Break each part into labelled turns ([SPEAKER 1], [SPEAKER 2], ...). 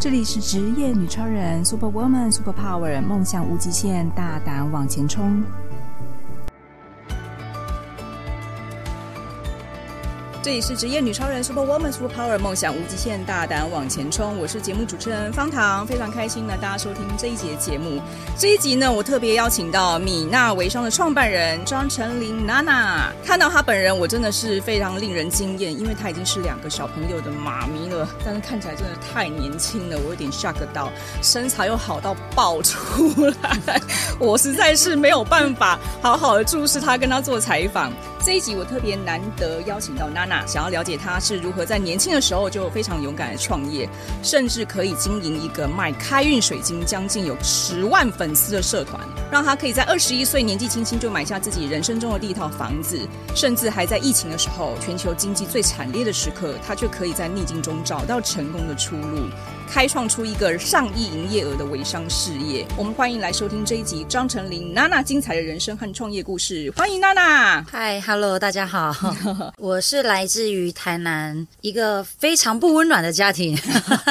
[SPEAKER 1] 这里是职业女超人，Super Woman，Super Power，梦想无极限，大胆往前冲。这里是职业女超人，Super Woman Super Power，梦想无极限，大胆往前冲。我是节目主持人方糖，非常开心呢，大家收听这一集节目。这一集呢，我特别邀请到米娜微商的创办人张成林娜娜。看到她本人，我真的是非常令人惊艳，因为她已经是两个小朋友的妈咪了，但是看起来真的太年轻了，我有点 shock 到，身材又好到爆出来，我实在是没有办法好好的注视她，跟她做采访。这一集我特别难得邀请到娜娜，想要了解他是如何在年轻的时候就非常勇敢的创业，甚至可以经营一个卖开运水晶将近有十万粉丝的社团，让他可以在二十一岁年纪轻轻就买下自己人生中的第一套房子，甚至还在疫情的时候，全球经济最惨烈的时刻，他却可以在逆境中找到成功的出路。开创出一个上亿营业额的微商事业。我们欢迎来收听这一集张成林娜娜精彩的人生和创业故事。欢迎娜娜。
[SPEAKER 2] 嗨，Hello，大家好，我是来自于台南一个非常不温暖的家庭。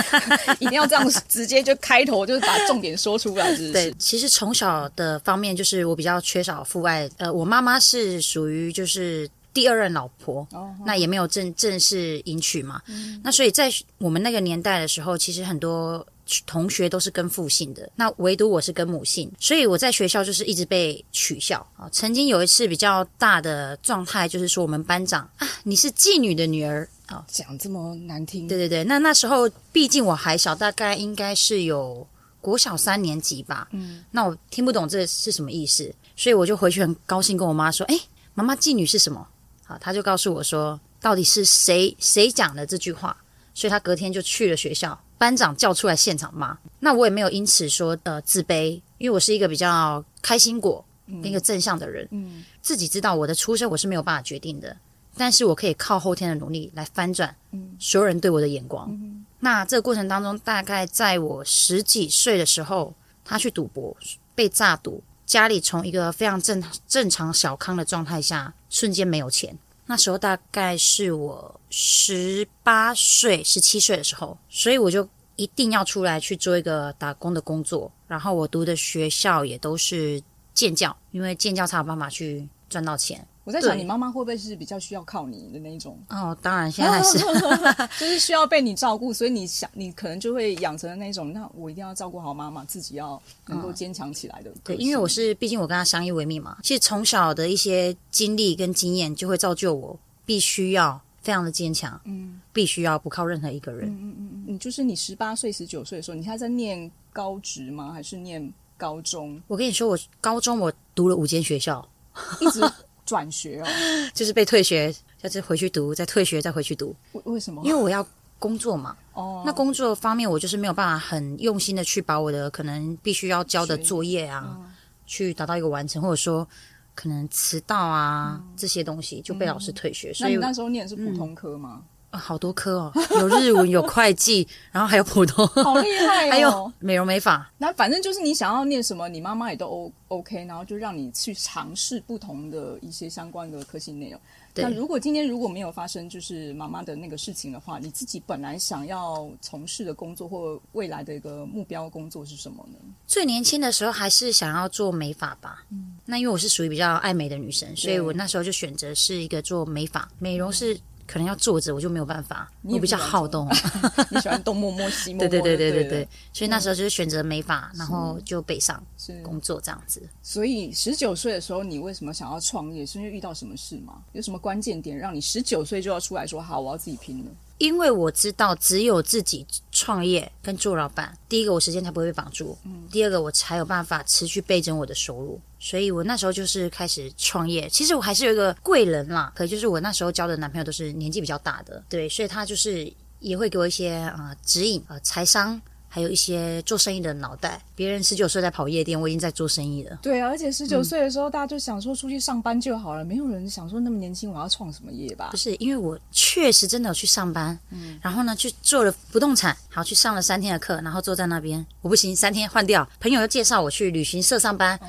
[SPEAKER 1] 一定要这样直接就开头就是把重点说出来是不是？
[SPEAKER 2] 对，其实从小的方面就是我比较缺少父爱。呃，我妈妈是属于就是。第二任老婆，oh, 那也没有正正式迎娶嘛。嗯、那所以在我们那个年代的时候，其实很多同学都是跟父姓的，那唯独我是跟母姓，所以我在学校就是一直被取笑啊。曾经有一次比较大的状态，就是说我们班长啊，你是妓女的女儿啊，
[SPEAKER 1] 讲这么难听。
[SPEAKER 2] 对对对，那那时候毕竟我还小，大概应该是有国小三年级吧。嗯，那我听不懂这是什么意思，所以我就回去很高兴跟我妈说：“哎，妈妈，妓女是什么？”啊，他就告诉我说，到底是谁谁讲的这句话，所以他隔天就去了学校，班长叫出来现场骂。那我也没有因此说呃自卑，因为我是一个比较开心果，嗯、一个正向的人，嗯，自己知道我的出身我是没有办法决定的，但是我可以靠后天的努力来翻转，嗯，所有人对我的眼光。嗯、那这个过程当中，大概在我十几岁的时候，他去赌博被诈赌。家里从一个非常正正常小康的状态下，瞬间没有钱。那时候大概是我十八岁、十七岁的时候，所以我就一定要出来去做一个打工的工作。然后我读的学校也都是建教，因为建教才有办法去赚到钱。
[SPEAKER 1] 我在想，你妈妈会不会是比较需要靠你的那一种？
[SPEAKER 2] 哦，当然，现在是，
[SPEAKER 1] 就是需要被你照顾，所以你想，你可能就会养成的那种。那我一定要照顾好妈妈，自己要能够坚强起来的。
[SPEAKER 2] 对，因为我是，毕竟我跟她相依为命嘛。其实从小的一些经历跟经验，就会造就我必须要非常的坚强。嗯，必须要不靠任何一个人。嗯嗯嗯
[SPEAKER 1] 嗯，就是你十八岁、十九岁的时候，你还在念高职吗？还是念高中？
[SPEAKER 2] 我跟你说，我高中我读了五间学校，
[SPEAKER 1] 一直。转学哦，
[SPEAKER 2] 就是被退学，就是回去读，再退学，再回去读。
[SPEAKER 1] 为为什么？
[SPEAKER 2] 因为我要工作嘛。哦，那工作方面，我就是没有办法很用心的去把我的可能必须要交的作业啊，嗯、去达到一个完成，或者说可能迟到啊、嗯、这些东西就被老师退学。嗯、所以
[SPEAKER 1] 那你那时候念的是普通科吗？
[SPEAKER 2] 嗯好多科哦，有日文，有会计，然后还有普通，
[SPEAKER 1] 好厉害哦！
[SPEAKER 2] 还有美容美发。
[SPEAKER 1] 那反正就是你想要念什么，你妈妈也都 O OK，然后就让你去尝试不同的一些相关的科系内容。对那如果今天如果没有发生就是妈妈的那个事情的话，你自己本来想要从事的工作或未来的一个目标工作是什么呢？
[SPEAKER 2] 最年轻的时候还是想要做美发吧。嗯，那因为我是属于比较爱美的女生，所以我那时候就选择是一个做美发，美容是。可能要坐着，我就没有办法。我比较好动，
[SPEAKER 1] 你喜欢东摸摸西摸摸。
[SPEAKER 2] 对对对对对对，所以那时候就是选择美法，然后就北上工作这样子。
[SPEAKER 1] 所以十九岁的时候，你为什么想要创业？是因为遇到什么事吗？有什么关键点让你十九岁就要出来说好，我要自己拼了？
[SPEAKER 2] 因为我知道，只有自己创业跟做老板，第一个我时间才不会被绑住，嗯，第二个我才有办法持续倍增我的收入。所以我那时候就是开始创业。其实我还是有一个贵人啦，可就是我那时候交的男朋友都是年纪比较大的，对，所以他就是也会给我一些啊、呃、指引啊、呃、财商。还有一些做生意的脑袋，别人十九岁在跑夜店，我已经在做生意了。
[SPEAKER 1] 对啊，而且十九岁的时候，嗯、大家就想说出去上班就好了，没有人想说那么年轻我要创什么业吧？
[SPEAKER 2] 不是，因为我确实真的有去上班，嗯，然后呢去做了不动产，好去上了三天的课，然后坐在那边，我不行，三天换掉，朋友又介绍我去旅行社上班，嗯、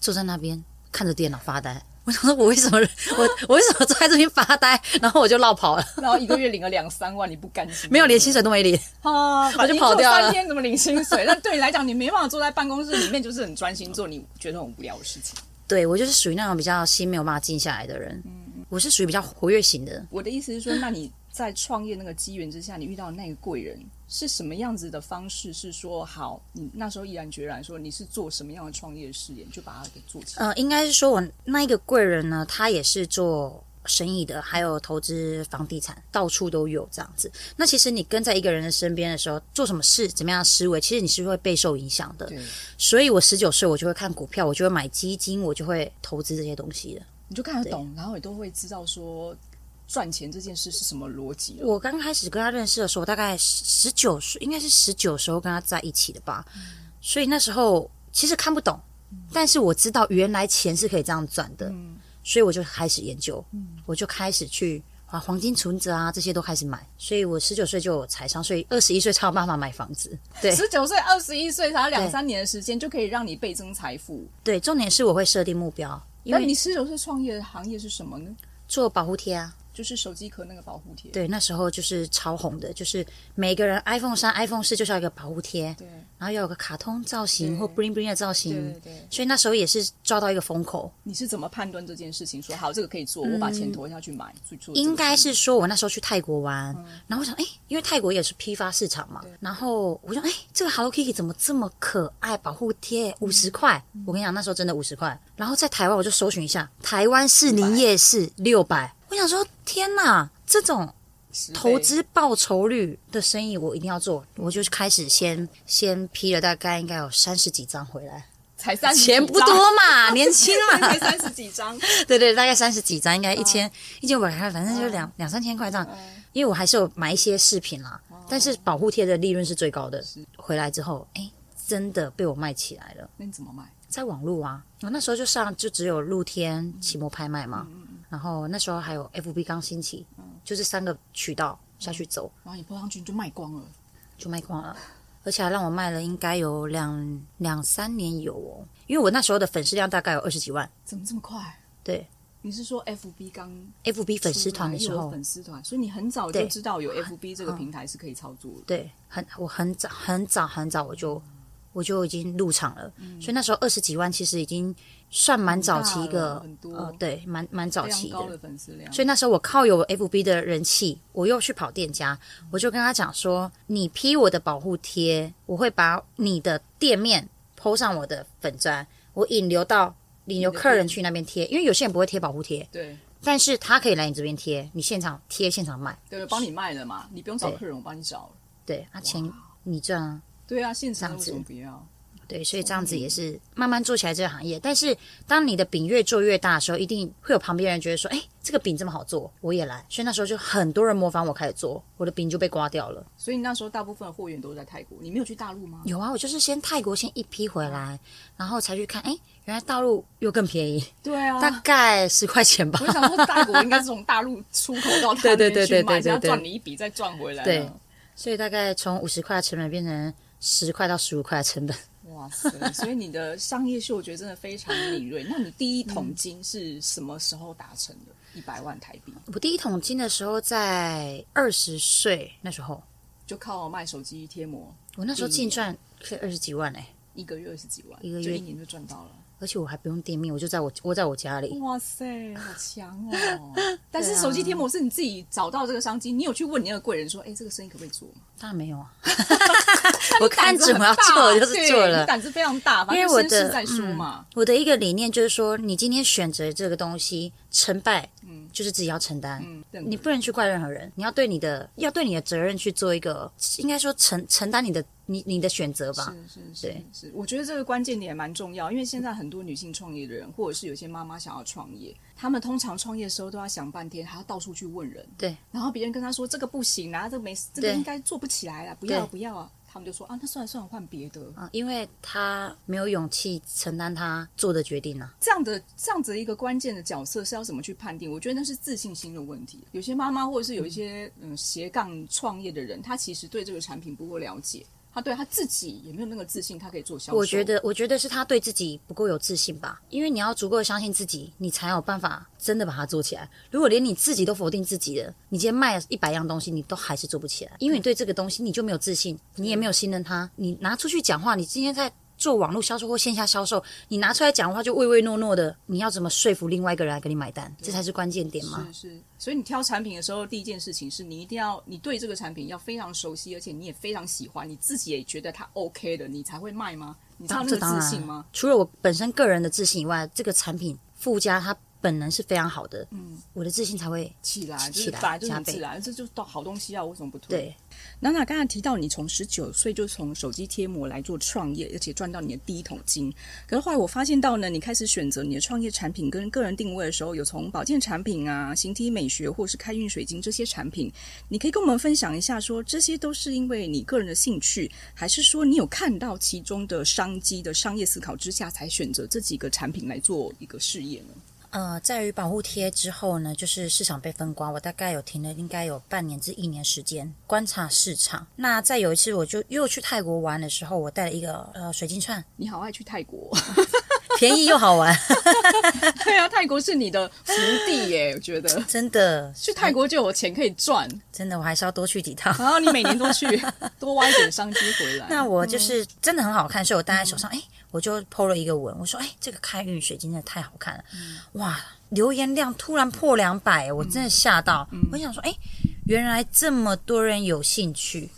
[SPEAKER 2] 坐在那边看着电脑发呆。我想说，我为什么我我为什么坐在这边发呆？然后我就落跑了。
[SPEAKER 1] 然后一个月 领了两三万，你不甘心？
[SPEAKER 2] 没有，连薪水都没领
[SPEAKER 1] 啊！
[SPEAKER 2] 我就跑掉了。
[SPEAKER 1] 三天怎么领薪水？那对你来讲，你没办法坐在办公室里面，就是很专心做你觉得很无聊的事情。
[SPEAKER 2] 对，我就是属于那种比较心没有办法静下来的人。嗯，我是属于比较活跃型的。
[SPEAKER 1] 我的意思是说，那你在创业那个机缘之下，你遇到那个贵人。是什么样子的方式？是说好，你那时候毅然决然说你是做什么样的创业事业，就把它给做起来。
[SPEAKER 2] 呃，应该是说我那一个贵人呢，他也是做生意的，还有投资房地产，到处都有这样子。那其实你跟在一个人的身边的时候，做什么事，怎么样的思维，其实你是会备受影响的。对。所以我十九岁，我就会看股票，我就会买基金，我就会投资这些东西的。
[SPEAKER 1] 你就看得懂，然后也都会知道说。赚钱这件事是什么逻辑？
[SPEAKER 2] 我刚开始跟他认识的时候，大概十九岁，应该是十九时候跟他在一起的吧。嗯、所以那时候其实看不懂，嗯、但是我知道原来钱是可以这样赚的，嗯、所以我就开始研究，嗯、我就开始去啊黄金存折啊这些都开始买。所以我十九岁就有财商，所以二十一岁才有办法买房子。对，
[SPEAKER 1] 十九岁二十一岁才两三年的时间就可以让你倍增财富。
[SPEAKER 2] 对，重点是我会设定目标。
[SPEAKER 1] 那你十九岁创业的行业是什么呢？
[SPEAKER 2] 做保护贴啊。
[SPEAKER 1] 就是手机壳那个保护贴，
[SPEAKER 2] 对，那时候就是超红的，就是每个人 iPhone 三、iPhone 四就是要一个保护贴，对，然后要有个卡通造型或 bling bling 的造型，对对，对。所以那时候也是抓到一个风口。
[SPEAKER 1] 你是怎么判断这件事情？说好这个可以做，我把钱投下去买，去做。
[SPEAKER 2] 应该是说我那时候去泰国玩，然后我想，哎，因为泰国也是批发市场嘛，然后我想，哎，这个 Hello Kitty 怎么这么可爱？保护贴五十块，我跟你讲，那时候真的五十块。然后在台湾我就搜寻一下，台湾士林夜市六百。我想说，天哪，这种投资报酬率的生意我一定要做，我就开始先先批了大概应该有三十几张回来，
[SPEAKER 1] 才三十
[SPEAKER 2] 钱不多嘛，年轻嘛，
[SPEAKER 1] 才三十几张，
[SPEAKER 2] 对对，大概三十几张，应该一千一千五百块，反正就两两三千块这样。因为我还是有买一些饰品啦，但是保护贴的利润是最高的。回来之后，哎，真的被我卖起来了。
[SPEAKER 1] 那你怎么卖？
[SPEAKER 2] 在网络啊，我那时候就上就只有露天奇摩拍卖嘛。然后那时候还有 FB 刚兴起，嗯，就是三个渠道下去走，
[SPEAKER 1] 然后你播上去就卖光了，
[SPEAKER 2] 就卖光了，而且还让我卖了应该有两两三年有哦，因为我那时候的粉丝量大概有二十几万，
[SPEAKER 1] 怎么这么快？
[SPEAKER 2] 对，
[SPEAKER 1] 你是说 FB 刚
[SPEAKER 2] FB 粉丝团的时候，
[SPEAKER 1] 粉丝团，所以你很早就知道有 FB 这个平台是可以操作的，
[SPEAKER 2] 对，很我很早很早很早我就。我就已经入场了，嗯、所以那时候二十几万其实已经算蛮早期一个，呃，对，蛮蛮早期的。
[SPEAKER 1] 的粉丝量。
[SPEAKER 2] 所以那时候我靠有 FB 的人气，我又去跑店家，我就跟他讲说：“你批我的保护贴，我会把你的店面 PO 上我的粉砖，我引流到引流客人去那边贴，因为有些人不会贴保护贴，
[SPEAKER 1] 对，
[SPEAKER 2] 但是他可以来你这边贴，你现场贴现场卖，
[SPEAKER 1] 对，帮你卖了嘛，你不用找客人，我帮你找了，
[SPEAKER 2] 对，啊，钱你赚啊。”
[SPEAKER 1] 对啊，现场为什么不要？
[SPEAKER 2] 对，所以这样子也是慢慢做起来这个行业。但是当你的饼越做越大的时候，一定会有旁边人觉得说：“哎，这个饼这么好做，我也来。”所以那时候就很多人模仿我开始做，我的饼就被刮掉了。
[SPEAKER 1] 所以你那时候大部分的货源都在泰国，你没有去大陆吗？
[SPEAKER 2] 有啊，我就是先泰国先一批回来，然后才去看，哎，原来大陆又更便宜。
[SPEAKER 1] 对啊，
[SPEAKER 2] 大概十块钱吧。
[SPEAKER 1] 我想说，泰国应该是从大陆出口到泰国 去买，然后赚你一笔再赚回来。
[SPEAKER 2] 对，所以大概从五十块的成本变成。十块到十五块的成本，
[SPEAKER 1] 哇塞！所以你的商业嗅觉真的非常敏锐。那你第一桶金是什么时候达成的？一百万台币。
[SPEAKER 2] 我第一桶金的时候在二十岁那时候，
[SPEAKER 1] 就靠卖手机贴膜。
[SPEAKER 2] 我那时候净赚可以二十几万哎，
[SPEAKER 1] 一个月二十几万，
[SPEAKER 2] 一个月
[SPEAKER 1] 一年就赚到了。
[SPEAKER 2] 而且我还不用店面，我就在我窝在我家里。
[SPEAKER 1] 哇塞，好强哦！但是手机贴膜是你自己找到这个商机，你有去问你那个贵人说：“哎，这个生意可不可以做
[SPEAKER 2] 吗？”当然没有啊，我看准我要做就是做了，
[SPEAKER 1] 胆子非常大。因为我的在说嘛，
[SPEAKER 2] 我的一个理念就是说，你今天选择这个东西，成败，嗯，就是自己要承担，嗯，你不能去怪任何人，你要对你的要对你的责任去做一个，应该说承承担你的。你你的选择吧，
[SPEAKER 1] 是是是，是，我觉得这个关键点也蛮重要，因为现在很多女性创业的人，或者是有些妈妈想要创业，她们通常创业的时候都要想半天，还要到处去问人，
[SPEAKER 2] 对，
[SPEAKER 1] 然后别人跟她说这个不行啊，这个没，这个应该做不起来了，不要不要啊，他们就说啊，那算了算了，换别的
[SPEAKER 2] 啊，因为他没有勇气承担他做的决定啊。
[SPEAKER 1] 这样的这样子的一个关键的角色是要怎么去判定？我觉得那是自信心的问题。有些妈妈或者是有一些嗯斜杠创业的人，他其实对这个产品不够了解。他对他自己也没有那个自信，他可以做销售。
[SPEAKER 2] 我觉得，我觉得是他对自己不够有自信吧。因为你要足够相信自己，你才有办法真的把它做起来。如果连你自己都否定自己了，你今天卖一百样东西，你都还是做不起来，因为你对这个东西你就没有自信，你也没有信任他。你拿出去讲话，你今天在。做网络销售或线下销售，你拿出来讲的话就唯唯诺诺的，你要怎么说服另外一个人来给你买单？这才是关键点嘛。
[SPEAKER 1] 是是，所以你挑产品的时候，第一件事情是你一定要你对这个产品要非常熟悉，而且你也非常喜欢，你自己也觉得它 OK 的，你才会卖吗？你知道那个自信吗？
[SPEAKER 2] 除了我本身个人的自信以外，这个产品附加它。本能是非常好的，嗯，我的自信才会
[SPEAKER 1] 起来，
[SPEAKER 2] 起
[SPEAKER 1] 来，就是很自然，这就是好东西啊，为什么不推？
[SPEAKER 2] 对，
[SPEAKER 1] 娜娜刚才提到你从十九岁就从手机贴膜来做创业，而且赚到你的第一桶金。可是后来我发现到呢，你开始选择你的创业产品跟个人定位的时候，有从保健产品啊、形体美学或是开运水晶这些产品，你可以跟我们分享一下说，说这些都是因为你个人的兴趣，还是说你有看到其中的商机的商业思考之下，才选择这几个产品来做一个事业呢？
[SPEAKER 2] 呃，在于保护贴之后呢，就是市场被分瓜，我大概有停了，应该有半年至一年时间观察市场。那再有一次，我就又去泰国玩的时候，我带了一个呃水晶串。
[SPEAKER 1] 你好爱去泰国，
[SPEAKER 2] 便宜又好玩。
[SPEAKER 1] 对啊，泰国是你的福地耶，我觉得
[SPEAKER 2] 真的
[SPEAKER 1] 去泰国就有钱可以赚。
[SPEAKER 2] 真的，我还是要多去几趟。
[SPEAKER 1] 然后你每年都去，多挖一点商机回来。
[SPEAKER 2] 那我就是真的很好看，所以我戴在手上，哎、嗯。我就 po 了一个文，我说：“哎，这个开运水晶真的太好看了，嗯、哇！留言量突然破两百，我真的吓到。嗯、我想说，哎，原来这么多人有兴趣，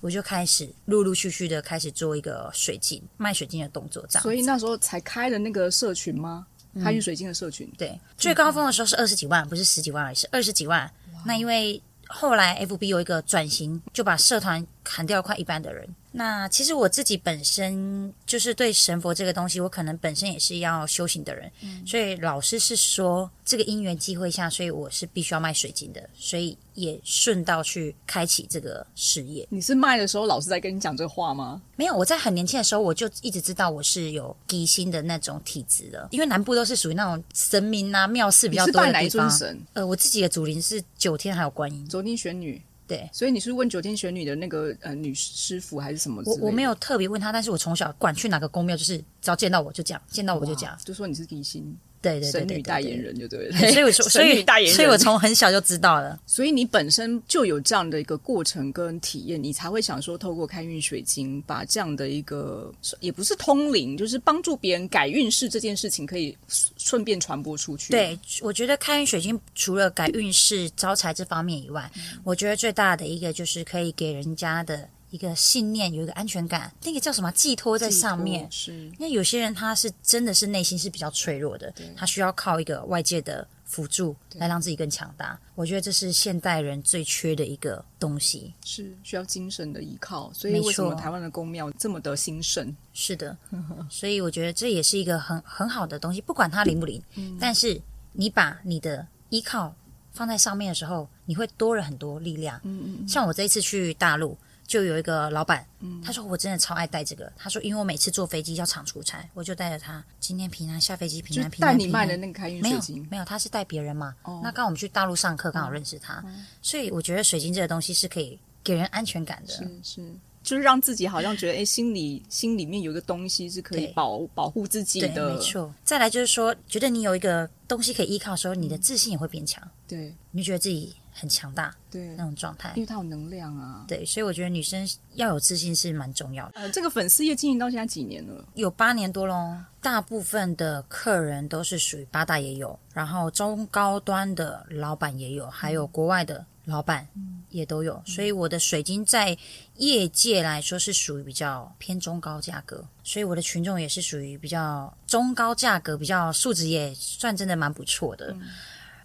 [SPEAKER 2] 我就开始陆陆续续的开始做一个水晶卖水晶的动作，这样。
[SPEAKER 1] 所以那时候才开了那个社群吗？开运水晶的社群？
[SPEAKER 2] 嗯、对，最高峰的时候是二十几万，不是十几万而已，是二十几万。那因为后来 FB 有一个转型，就把社团砍掉快一半的人。”那其实我自己本身就是对神佛这个东西，我可能本身也是要修行的人，嗯、所以老师是说这个因缘机会下，所以我是必须要卖水晶的，所以也顺道去开启这个事业。
[SPEAKER 1] 你是卖的时候，老师在跟你讲这个话吗？
[SPEAKER 2] 没有，我在很年轻的时候我就一直知道我是有吉星的那种体质的，因为南部都是属于那种神明啊庙寺比较多的地方。是拜哪一尊神？呃，我自己的祖灵是九天还有观音，
[SPEAKER 1] 九天玄女。
[SPEAKER 2] 对，
[SPEAKER 1] 所以你是问九天玄女的那个呃女师傅还是什么？
[SPEAKER 2] 我我没有特别问他，但是我从小管去哪个宫庙，就是只要见到我就讲，见到我就讲，
[SPEAKER 1] 就说你是地心。
[SPEAKER 2] 对对对，
[SPEAKER 1] 神女代言人就对了，
[SPEAKER 2] 所以我说，所以所以我从很小就知道了。
[SPEAKER 1] 所以你本身就有这样的一个过程跟体验，你才会想说，透过开运水晶，把这样的一个也不是通灵，就是帮助别人改运势这件事情，可以顺便传播出去。
[SPEAKER 2] 对，我觉得开运水晶除了改运势、招财这方面以外，嗯、我觉得最大的一个就是可以给人家的。一个信念，有一个安全感，那个叫什么？寄托在上面。
[SPEAKER 1] 是，
[SPEAKER 2] 因为有些人他是真的是内心是比较脆弱的，他需要靠一个外界的辅助来让自己更强大。我觉得这是现代人最缺的一个东西，
[SPEAKER 1] 是需要精神的依靠。所以为什么台湾的宫庙这么的兴盛？
[SPEAKER 2] 是的，所以我觉得这也是一个很很好的东西，不管它灵不灵，嗯、但是你把你的依靠放在上面的时候，你会多了很多力量。嗯嗯，像我这一次去大陆。就有一个老板，嗯、他说我真的超爱戴这个。他说，因为我每次坐飞机要常出差，我就带着他。今天平安下飞机，平安平安。带
[SPEAKER 1] 你卖的那个开运水晶？
[SPEAKER 2] 没有，没有，他是带别人嘛。哦、那刚好我们去大陆上课，刚好认识他，嗯、所以我觉得水晶这个东西是可以给人安全感的。
[SPEAKER 1] 是是，就是让自己好像觉得，哎，心里心里面有一个东西是可以保保护自己的。
[SPEAKER 2] 对，没错。再来就是说，觉得你有一个东西可以依靠的时候，你的自信也会变强。
[SPEAKER 1] 对，
[SPEAKER 2] 你就觉得自己。很强大，
[SPEAKER 1] 对
[SPEAKER 2] 那种状态，
[SPEAKER 1] 因为它有能量啊。
[SPEAKER 2] 对，所以我觉得女生要有自信是蛮重要的。
[SPEAKER 1] 呃，这个粉丝业经营到现在几年了？
[SPEAKER 2] 有八年多喽。大部分的客人都是属于八大也有，然后中高端的老板也有，还有国外的老板也都有。嗯、所以我的水晶在业界来说是属于比较偏中高价格，所以我的群众也是属于比较中高价格，比较素质也算真的蛮不错的。嗯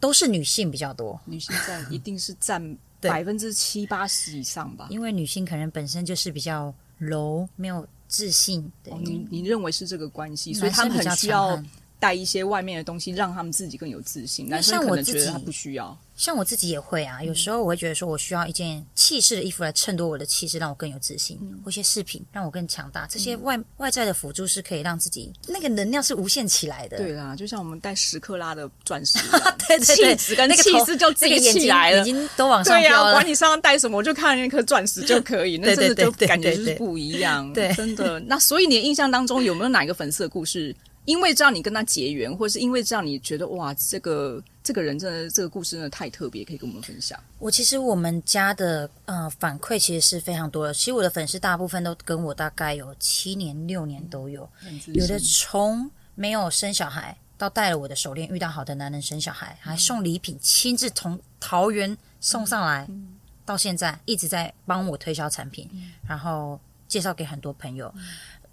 [SPEAKER 2] 都是女性比较多，
[SPEAKER 1] 女性占一定是占 百分之七八十以上吧。
[SPEAKER 2] 因为女性可能本身就是比较柔，没有自信。对，
[SPEAKER 1] 哦、你你认为是这个关系，所以他们很需要带一些外面的东西，让他们自己更有自信。男生可能觉得他不需要。
[SPEAKER 2] 像我自己也会啊，有时候我会觉得说，我需要一件气势的衣服来衬托我的气势，让我更有自信；嗯、或一些饰品让我更强大。这些外、嗯、外在的辅助是可以让自己那个能量是无限起来的。
[SPEAKER 1] 对啦，就像我们戴十克拉的钻石，
[SPEAKER 2] 对对对，
[SPEAKER 1] 气质跟那个气势就自己起来了，
[SPEAKER 2] 已经都往上飘了。
[SPEAKER 1] 对呀、啊，管你身上戴什么，我就看那颗钻石就可以。那真的就感觉就是不一样。对，真的。那所以你的印象当中有没有哪一个粉丝的故事？因为这样你跟他结缘，或是因为这样你觉得哇，这个这个人真的这个故事真的太特别，可以跟我们分享。
[SPEAKER 2] 我其实我们家的呃反馈其实是非常多的。其实我的粉丝大部分都跟我大概有七年六年都有，嗯、有的从没有生小孩到戴了我的手链，遇到好的男人生小孩，还送礼品，亲自从桃园送上来，嗯、到现在一直在帮我推销产品，嗯、然后介绍给很多朋友。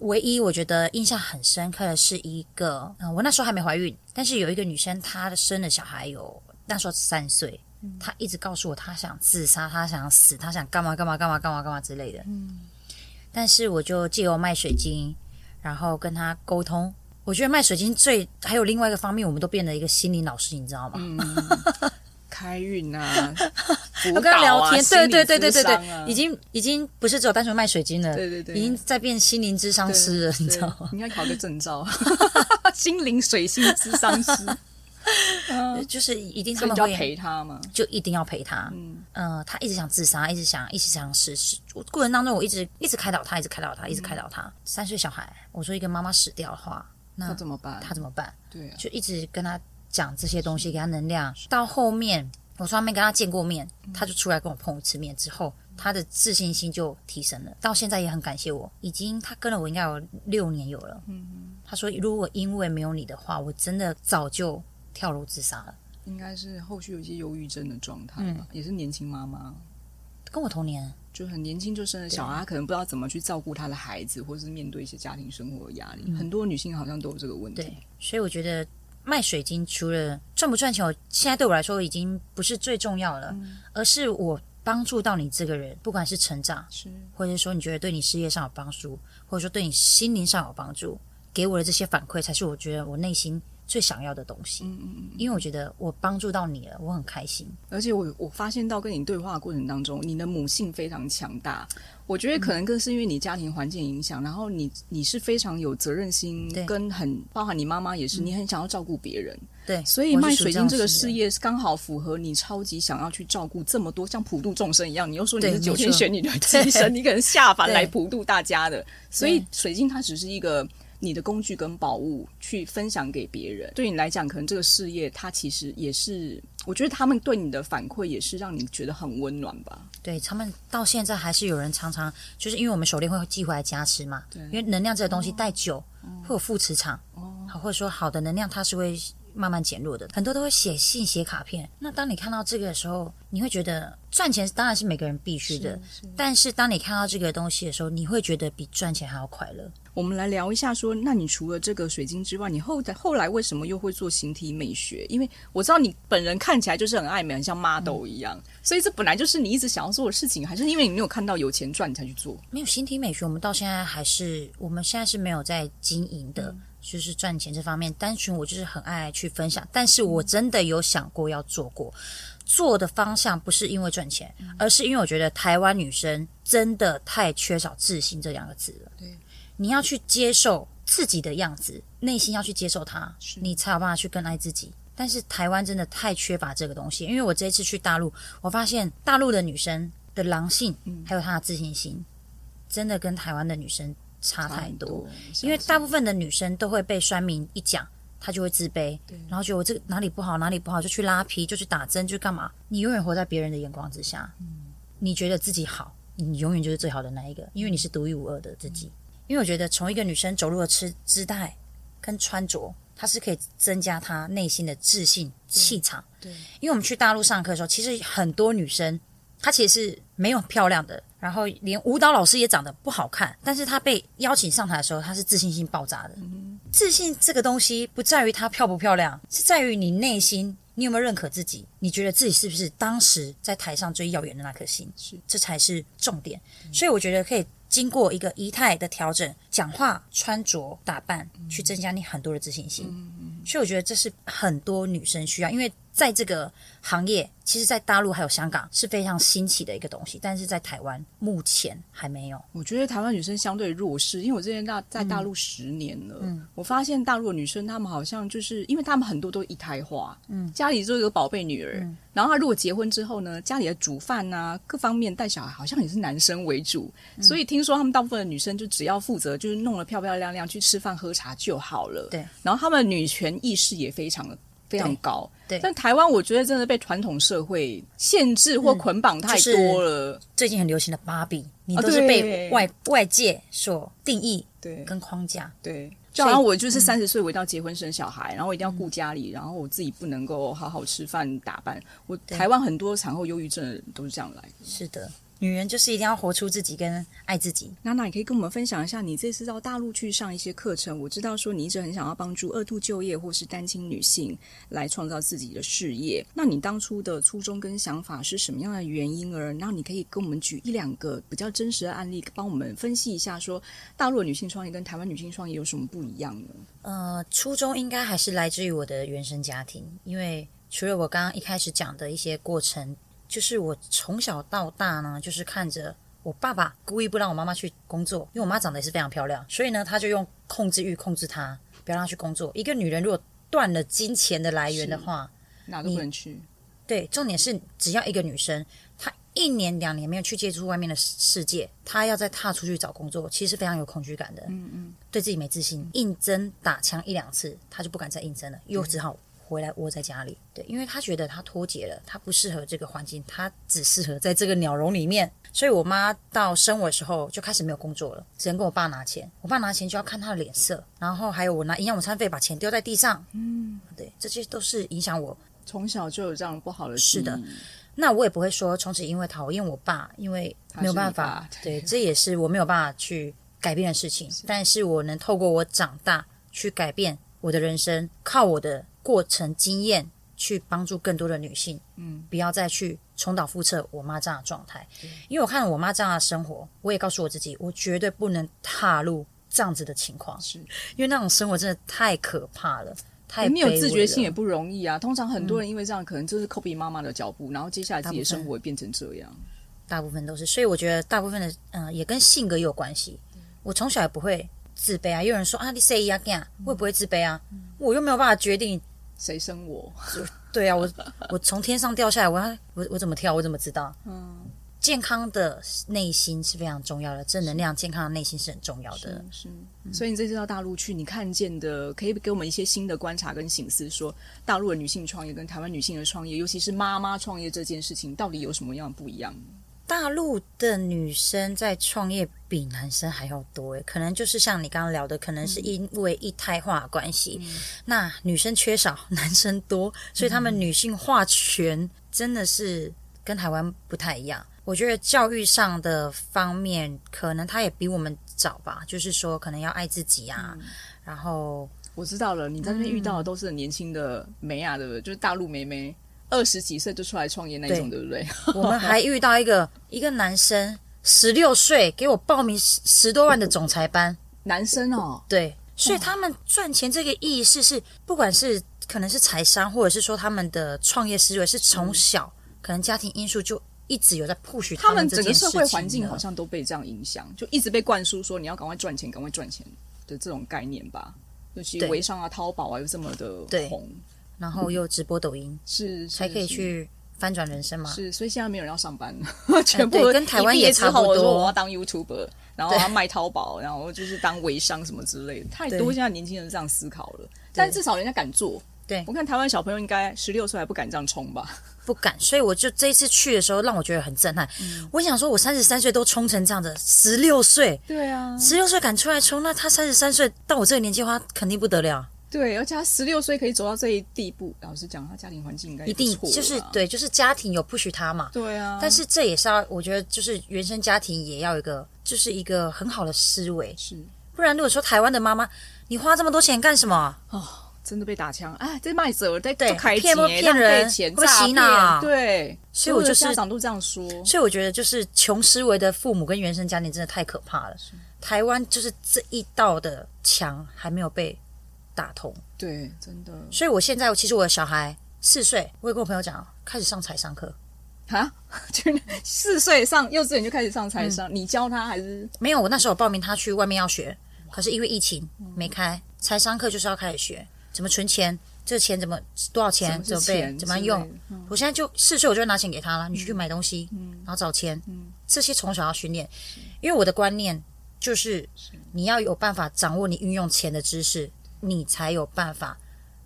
[SPEAKER 2] 嗯唯一我觉得印象很深刻的是一个，嗯，我那时候还没怀孕，但是有一个女生，她生的小孩有那时候三岁，嗯，她一直告诉我她想自杀，她想死，她想干嘛干嘛干嘛干嘛干嘛之类的。嗯，但是我就借由卖水晶，然后跟她沟通。我觉得卖水晶最还有另外一个方面，我们都变得一个心灵老师，你知道吗？
[SPEAKER 1] 嗯 开运啊，
[SPEAKER 2] 我跟他聊天，对对对对对对，已经已经不是只有单纯卖水晶了，
[SPEAKER 1] 对对对，
[SPEAKER 2] 已经在变心灵智商师了，你知道吗？
[SPEAKER 1] 应该考个证照，心灵水性智商师，
[SPEAKER 2] 就是一定他们
[SPEAKER 1] 就要陪他嘛，
[SPEAKER 2] 就一定要陪他。嗯，他一直想自杀，一直想，一直想试试。过程当中，我一直一直开导他，一直开导他，一直开导他。三岁小孩，我说一个妈妈死掉的话，那
[SPEAKER 1] 怎么办？
[SPEAKER 2] 他怎么办？
[SPEAKER 1] 对，
[SPEAKER 2] 就一直跟他。讲这些东西给他能量，到后面我从来没跟他见过面，他就出来跟我碰一次面之后，他的自信心就提升了。到现在也很感谢我，已经他跟了我应该有六年有了。嗯嗯，他说如果因为没有你的话，我真的早就跳楼自杀了。
[SPEAKER 1] 应该是后续有一些忧郁症的状态吧，也是年轻妈妈，
[SPEAKER 2] 跟我同年，
[SPEAKER 1] 就很年轻就生了小孩，他可能不知道怎么去照顾他的孩子，或是面对一些家庭生活的压力。很多女性好像都有这个问题。
[SPEAKER 2] 对，所以我觉得。卖水晶除了赚不赚钱，我现在对我来说已经不是最重要了，嗯、而是我帮助到你这个人，不管是成长，是。或者说你觉得对你事业上有帮助，或者说对你心灵上有帮助，给我的这些反馈，才是我觉得我内心最想要的东西。嗯嗯嗯，因为我觉得我帮助到你了，我很开心。
[SPEAKER 1] 而且我我发现到跟你对话的过程当中，你的母性非常强大。我觉得可能更是因为你家庭环境影响，嗯、然后你你是非常有责任心，跟很包含你妈妈也是，嗯、你很想要照顾别人，
[SPEAKER 2] 对，
[SPEAKER 1] 所以卖水晶这个事业刚好符合你超级想要去照顾这么多像普度众生一样。你又说你是九天玄女的替身，你可能下凡来普度大家的，所以水晶它只是一个你的工具跟宝物，去分享给别人。对你来讲，可能这个事业它其实也是。我觉得他们对你的反馈也是让你觉得很温暖吧？
[SPEAKER 2] 对，他们到现在还是有人常常就是因为我们手链会寄回来加持嘛，对，因为能量这个东西带久、哦、会有负磁场，哦，好，或者说好的能量它是会慢慢减弱的，很多都会写信写卡片。那当你看到这个的时候，你会觉得赚钱当然是每个人必须的，是是，但是当你看到这个东西的时候，你会觉得比赚钱还要快乐。
[SPEAKER 1] 我们来聊一下说，说那你除了这个水晶之外，你后后来为什么又会做形体美学？因为我知道你本人看起来就是很爱美，很像 model 一样，嗯、所以这本来就是你一直想要做的事情，还是因为你没有看到有钱赚，你才去做？
[SPEAKER 2] 没有形体美学，我们到现在还是我们现在是没有在经营的，嗯、就是赚钱这方面。单纯我就是很爱去分享，但是我真的有想过要做过，做的方向不是因为赚钱，嗯、而是因为我觉得台湾女生真的太缺少自信这两个字了。对。你要去接受自己的样子，内心要去接受它，你才有办法去更爱自己。但是台湾真的太缺乏这个东西，因为我这一次去大陆，我发现大陆的女生的狼性，还有她的自信心，嗯、真的跟台湾的女生差太多。多因为大部分的女生都会被酸民一讲，她就会自卑，然后觉得我这个哪里不好，哪里不好，就去拉皮，就去打针，就干嘛？你永远活在别人的眼光之下，嗯、你觉得自己好，你永远就是最好的那一个，因为你是独一无二的自己。嗯因为我觉得从一个女生走路的姿姿态跟穿着，它是可以增加她内心的自信气场。对，因为我们去大陆上课的时候，其实很多女生她其实是没有漂亮的，然后连舞蹈老师也长得不好看，但是她被邀请上台的时候，她是自信心爆炸的。嗯、自信这个东西不在于她漂不漂亮，是在于你内心你有没有认可自己，你觉得自己是不是当时在台上最耀眼的那颗星？是，这才是重点。嗯、所以我觉得可以。经过一个仪态的调整，讲话、穿着、打扮，去增加你很多的自信心。所以我觉得这是很多女生需要，因为在这个行业，其实，在大陆还有香港是非常新奇的一个东西，但是在台湾目前还没有。
[SPEAKER 1] 我觉得台湾女生相对弱势，因为我之前大在大陆十年了，嗯，我发现大陆的女生她们好像就是，因为她们很多都一胎化，嗯，家里就有个宝贝女儿，嗯，然后她如果结婚之后呢，家里的煮饭啊，各方面带小孩好像也是男生为主，嗯，所以听说他们大部分的女生就只要负责就是弄得漂漂亮亮去吃饭喝茶就好了，
[SPEAKER 2] 对，
[SPEAKER 1] 然后他们女权意识也非常的。非常高，
[SPEAKER 2] 对。
[SPEAKER 1] 但台湾我觉得真的被传统社会限制或捆绑太多了。
[SPEAKER 2] 嗯就是、最近很流行的芭比，你都是被外、啊、外界所定义，对，跟框架，
[SPEAKER 1] 对。就好像我就是三十岁，我一定要结婚生小孩，嗯、然后我一定要顾家里，然后我自己不能够好好吃饭打扮。我台湾很多产后忧郁症的人都是这样来的。
[SPEAKER 2] 是的。女人就是一定要活出自己跟爱自己。
[SPEAKER 1] 娜娜，你可以跟我们分享一下，你这次到大陆去上一些课程。我知道说你一直很想要帮助二度就业或是单亲女性来创造自己的事业。那你当初的初衷跟想法是什么样的原因？而那你可以跟我们举一两个比较真实的案例，帮我们分析一下，说大陆的女性创业跟台湾女性创业有什么不一样呢？
[SPEAKER 2] 呃，初衷应该还是来自于我的原生家庭，因为除了我刚刚一开始讲的一些过程。就是我从小到大呢，就是看着我爸爸故意不让我妈妈去工作，因为我妈长得也是非常漂亮，所以呢，他就用控制欲控制她，不要让她去工作。一个女人如果断了金钱的来源的话，
[SPEAKER 1] 哪都不能去。
[SPEAKER 2] 对，重点是只要一个女生，她一年两年没有去接触外面的世界，她要再踏出去找工作，其实非常有恐惧感的。嗯嗯，对自己没自信，应征打枪一两次，她就不敢再应征了，又只好。回来窝在家里，对，因为他觉得他脱节了，他不适合这个环境，他只适合在这个鸟笼里面。所以我妈到生我的时候就开始没有工作了，只能跟我爸拿钱。我爸拿钱就要看他的脸色，然后还有我拿营养午餐费把钱丢在地上。嗯，对，这些都是影响我。
[SPEAKER 1] 从小就有这样不好的
[SPEAKER 2] 事。是的，那我也不会说从此因为讨厌我爸，因为没有办法。对，这也是我没有办法去改变的事情。是，但是我能透过我长大去改变我的人生，靠我的。过程经验去帮助更多的女性，嗯，不要再去重蹈覆辙我妈这样的状态，嗯，因为我看我妈这样的生活，我也告诉我自己，我绝对不能踏入这样子的情况，是因为那种生活真的太可怕了，太没
[SPEAKER 1] 有自觉性也不容易啊。通常很多人因为这样，可能就是 copy 妈妈的脚步，嗯，然后接下来自己的生活会变成这样，
[SPEAKER 2] 大部分都是。所以我觉得大部分的，嗯，呃，也跟性格有关系。我从小也不会自卑啊，有人说啊，你 say 呀，会不会自卑啊？我又没有办法决定。
[SPEAKER 1] 谁生我？
[SPEAKER 2] 对啊，我 我从天上掉下来，我要我我怎么跳？我怎么知道？嗯，健康的内心是非常重要的，正能量、健康的内心是很重要的。
[SPEAKER 1] 是，是嗯、所以你这次到大陆去，你看见的可以给我们一些新的观察跟醒思，说大陆的女性创业跟台湾女性的创业，尤其是妈妈创业这件事情，到底有什么样不一样？
[SPEAKER 2] 大陆的女生在创业比男生还要多诶，可能就是像你刚刚聊的，可能是因为一胎化关系，嗯，那女生缺少，男生多，所以他们女性化权真的是跟台湾不太一样。我觉得教育上的方面，可能他也比我们早吧，就是说可能要爱自己啊。嗯，然后
[SPEAKER 1] 我知道了，你在那边遇到的都是很年轻的美啊，对不对？就是大陆妹妹。二十几岁就出来创业那种，对，对不对？
[SPEAKER 2] 我们还遇到一个一个男生，十六岁给我报名十十多万的总裁班，
[SPEAKER 1] 男生哦，
[SPEAKER 2] 对，所以他们赚钱这个意识是，不管是可能是财商，或者是说他们的创业思维是从小、嗯、可能家庭因素就一直有在 push 他们，
[SPEAKER 1] 整个社会环境好像都被这样影响，就一直被灌输说你要赶快赚钱，赶快赚钱的这种概念吧。尤其微商啊、淘宝啊又这么的红。
[SPEAKER 2] 然后又直播抖音，
[SPEAKER 1] 是
[SPEAKER 2] 才可以去翻转人生嘛？
[SPEAKER 1] 是，所以现在没有人要上班了，全部
[SPEAKER 2] 跟台湾也差不多。
[SPEAKER 1] 我要当 YouTuber，然后要卖淘宝，然后就是当微商什么之类的，太多现在年轻人这样思考了。但至少人家敢做。
[SPEAKER 2] 对，
[SPEAKER 1] 我看台湾小朋友应该十六岁还不敢这样冲吧？
[SPEAKER 2] 不敢。所以我就这一次去的时候，让我觉得很震撼。嗯、我想说，我三十三岁都冲成这样子，十六岁，
[SPEAKER 1] 对啊，
[SPEAKER 2] 十六岁敢出来冲，那他三十三岁到我这个年纪的话，肯定不得了。
[SPEAKER 1] 对，而且他十六岁可以走到这一地步，老实讲，他家庭环境应该一定
[SPEAKER 2] 就是对，就是家庭有 push 他嘛。
[SPEAKER 1] 对啊，
[SPEAKER 2] 但是这也是要，我觉得就是原生家庭也要一个，就是一个很好的思维。
[SPEAKER 1] 是，
[SPEAKER 2] 不然如果说台湾的妈妈，你花这么多钱干什么？
[SPEAKER 1] 哦，真的被打枪啊！在卖者在
[SPEAKER 2] 对
[SPEAKER 1] 开
[SPEAKER 2] 骗不骗人，会不会洗脑？
[SPEAKER 1] 对，
[SPEAKER 2] 所以我就是
[SPEAKER 1] 家长都这样说。
[SPEAKER 2] 所以我觉得就是穷思维的父母跟原生家庭真的太可怕了。台湾就是这一道的墙还没有被。打通。
[SPEAKER 1] 对，真的。
[SPEAKER 2] 所以我现在其实我的小孩四岁，我也跟我朋友讲，开始上财商课。
[SPEAKER 1] 啊，就四岁上幼稚园就开始上财商，嗯、你教他还是
[SPEAKER 2] 没有？我那时候报名他去外面要学，可是因为疫情没开，财商课就是要开始学怎么存钱，这钱怎么多少钱怎么备怎么用。嗯、我现在就四岁我就拿钱给他了，你去买东西，嗯、然后找钱，嗯、这些从小要训练，因为我的观念就是你要有办法掌握你运用钱的知识，你才有办法。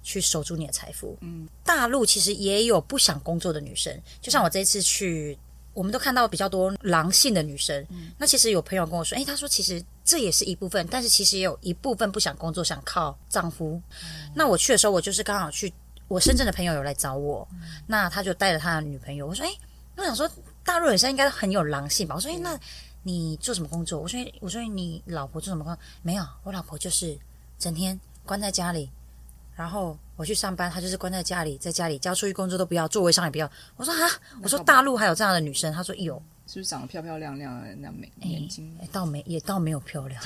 [SPEAKER 2] 去守住你的财富。嗯，大陆其实也有不想工作的女生，就像我这次去，我们都看到比较多狼性的女生。嗯，那其实有朋友跟我说，诶，他说其实这也是一部分，但是其实也有一部分不想工作，想靠丈夫。嗯，那我去的时候，我就是刚好去，我深圳的朋友有来找我，嗯，那他就带着他的女朋友。我说，诶，我想说大陆女生应该很有狼性吧？我说，诶，那你做什么工作？我说，我说你老婆做什么工作？没有，我老婆就是整天关在家里。然后我去上班，他就是关在家里，在家里叫出去工作都不要，做微商也不要。我说啊，我说大陆还有这样的女生，他说有，
[SPEAKER 1] 是不是长得漂漂亮亮的那美眼睛？
[SPEAKER 2] 哎，倒没也倒没有漂亮，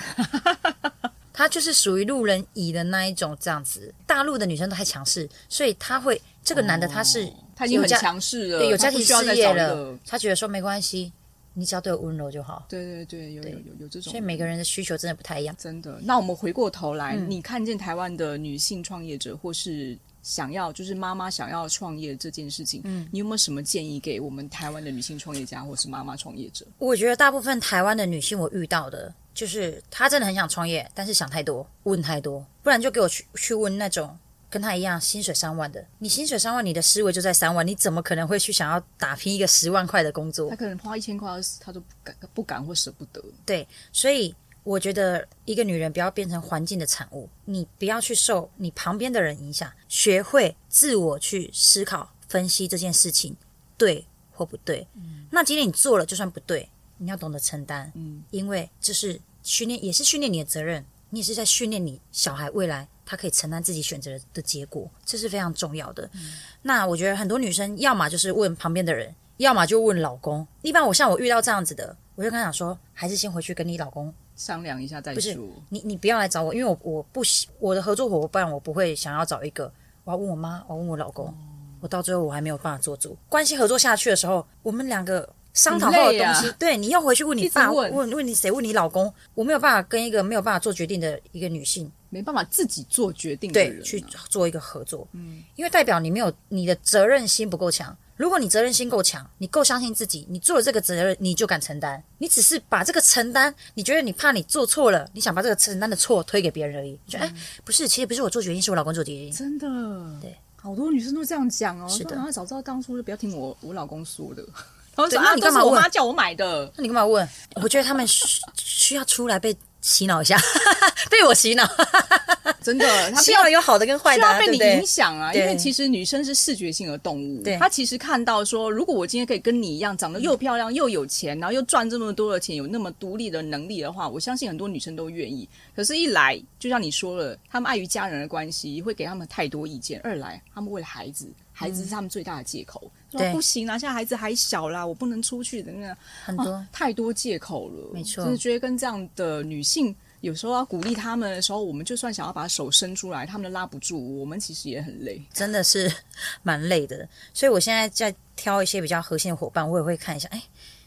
[SPEAKER 2] 她就是属于路人乙的那一种这样子。大陆的女生都太强势，所以他会这个男的他是
[SPEAKER 1] 他已经很强势了，
[SPEAKER 2] 对，有家庭事业了，他觉得说没关系。你只要对我温柔就好。
[SPEAKER 1] 对对对，有有有有这种。
[SPEAKER 2] 所以每个人的需求真的不太一样。
[SPEAKER 1] 真的。那我们回过头来，嗯、你看见台湾的女性创业者，或是想要就是妈妈想要创业这件事情，嗯，你有没有什么建议给我们台湾的女性创业家，或是妈妈创业者？
[SPEAKER 2] 我觉得大部分台湾的女性，我遇到的就是她真的很想创业，但是想太多，问太多，不然就给我去去问那种。跟他一样，薪水三万的，你薪水三万，你的思维就在三万，你怎么可能会去想要打拼一个十万块的工作？
[SPEAKER 1] 他可能花一千块，他都不敢、不敢或舍不得。
[SPEAKER 2] 对，所以我觉得一个女人不要变成环境的产物，你不要去受你旁边的人影响，学会自我去思考、分析这件事情对或不对。嗯，那今天你做了，就算不对，你要懂得承担。嗯，因为这是训练，也是训练你的责任，你也是在训练你小孩未来。她可以承担自己选择的结果，这是非常重要的。嗯、那我觉得很多女生，要么就是问旁边的人，要么就问老公。一般我像我遇到这样子的，我就跟他讲说，还是先回去跟你老公
[SPEAKER 1] 商量一下再说。
[SPEAKER 2] 不是你，你不要来找我，因为我我不我的合作伙伴，我不会想要找一个。我要问我妈，我要问我老公，哦、我到最后我还没有办法做主。关系合作下去的时候，我们两个。商讨后的东西，啊、对，你要回去问你爸，问问，问你谁？问你老公。我没有办法跟一个没有办法做决定的一个女性，
[SPEAKER 1] 没办法自己做决定的人、啊、
[SPEAKER 2] 对去做一个合作。嗯，因为代表你没有你的责任心不够强。如果你责任心够强，你够相信自己，你做了这个责任，你就敢承担。你只是把这个承担，你觉得你怕你做错了，你想把这个承担的错推给别人而已。就哎、嗯，不是，其实不是我做决定，是我老公做决定。
[SPEAKER 1] 真的，
[SPEAKER 2] 对，
[SPEAKER 1] 好多女生都这样讲哦。
[SPEAKER 2] 是的，
[SPEAKER 1] 然后早知道当初就不要听我我老公说的。对，那你干嘛问？我妈叫我买的，
[SPEAKER 2] 那你干嘛问？我觉得他们需需要出来被洗脑一下，被我洗脑，
[SPEAKER 1] 真的。他
[SPEAKER 2] 需要有好的跟坏的，需
[SPEAKER 1] 要被你影响啊。因为其实女生是视觉性的动物，她其实看到说，如果我今天可以跟你一样，长得又漂亮又有钱，然后又赚这么多的钱，有那么独立的能力的话，我相信很多女生都愿意。可是，一来就像你说了，他们碍于家人的关系，会给他们太多意见；二来，他们为了孩子。孩子是他们最大的借口，说、嗯、不行啊，现在孩子还小啦，我不能出去的那
[SPEAKER 2] 很多、
[SPEAKER 1] 啊、太多借口了，
[SPEAKER 2] 没错。
[SPEAKER 1] 就是觉得跟这样的女性，有时候要鼓励他们的时候，我们就算想要把手伸出来，他们都拉不住，我们其实也很累，
[SPEAKER 2] 真的是蛮累的。所以我现在在挑一些比较核心的伙伴，我也会看一下，哎，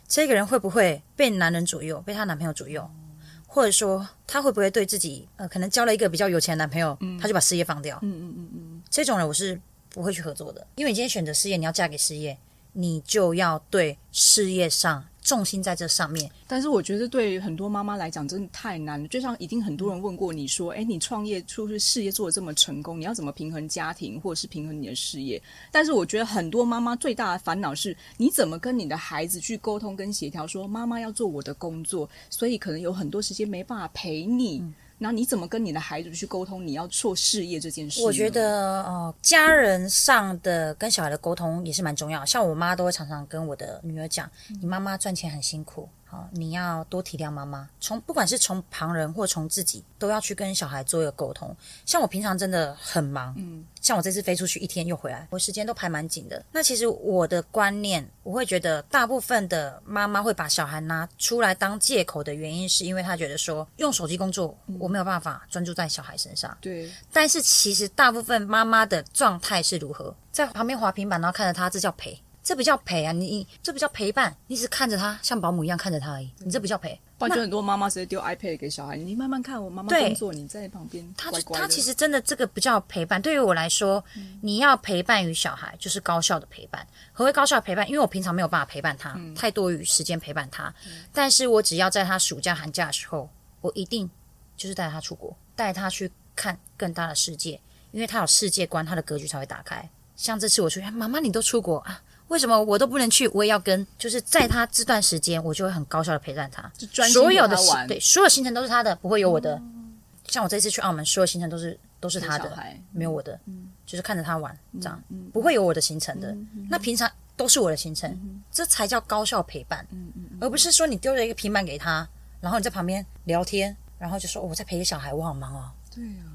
[SPEAKER 2] 这个人会不会被男人左右，被她男朋友左右，嗯、或者说她会不会对自己，呃，可能交了一个比较有钱的男朋友，嗯、他就把事业放掉，嗯嗯嗯嗯，这种人我是。不会去合作的，因为你今天选择事业，你要嫁给事业，你就要对事业上重心在这上面。
[SPEAKER 1] 但是我觉得对很多妈妈来讲，真的太难了。就像已经很多人问过你说，哎，你创业出去事业做得这么成功，你要怎么平衡家庭，或者是平衡你的事业？但是我觉得很多妈妈最大的烦恼是，你怎么跟你的孩子去沟通跟协调？说妈妈要做我的工作，所以可能有很多时间没办法陪你。那你怎么跟你的孩子去沟通？你要做事业这件事？
[SPEAKER 2] 我觉得，呃，家人上的跟小孩的沟通也是蛮重要。像我妈都会常常跟我的女儿讲：“嗯、你妈妈赚钱很辛苦，好，你要多体谅妈妈。从不管是从旁人或从自己，都要去跟小孩做一个沟通。像我平常真的很忙，嗯，像我这次飞出去一天又回来，我时间都排蛮紧的。那其实我的观念，我会觉得大部分的妈妈会把小孩拿出来当借口的原因，是因为她觉得说用手机工作，我没有办法专注在小孩身上。
[SPEAKER 1] 对。
[SPEAKER 2] 但是其实大部分妈妈的状态是如何？在旁边滑平板，然后看着他，这叫陪。这不叫陪啊，你你这不叫陪伴，你只是看着他，像保姆一样看着他而已。你这不叫陪。
[SPEAKER 1] 不然就很多妈妈直接丢 iPad 给小孩，你慢慢看，我妈妈工作，你在旁边乖乖。
[SPEAKER 2] 他他其实真的这个不叫陪伴。对于我来说，嗯、你要陪伴于小孩，就是高效的陪伴。何为高效的陪伴？因为我平常没有办法陪伴他，嗯、太多余时间陪伴他。嗯、但是我只要在他暑假寒假的时候，我一定就是带他出国，带他去看更大的世界，因为他有世界观，他的格局才会打开。像这次我出去，妈妈你都出国啊？为什么我都不能去？我也要跟，就是在他这段时间，我就会很高效的陪伴他。
[SPEAKER 1] 就专心
[SPEAKER 2] 所有的行对，所有行程都是他的，不会有我的。嗯、像我这次去澳门，所有行程都是都是他的，没有我的。嗯、就是看着他玩，这样、嗯、不会有我的行程的。那平常都是我的行程，嗯、这才叫高效陪伴，嗯嗯嗯、而不是说你丢了一个平板给他，然后你在旁边聊天，然后就说、哦、我在陪个小孩，我好忙哦。
[SPEAKER 1] 对啊。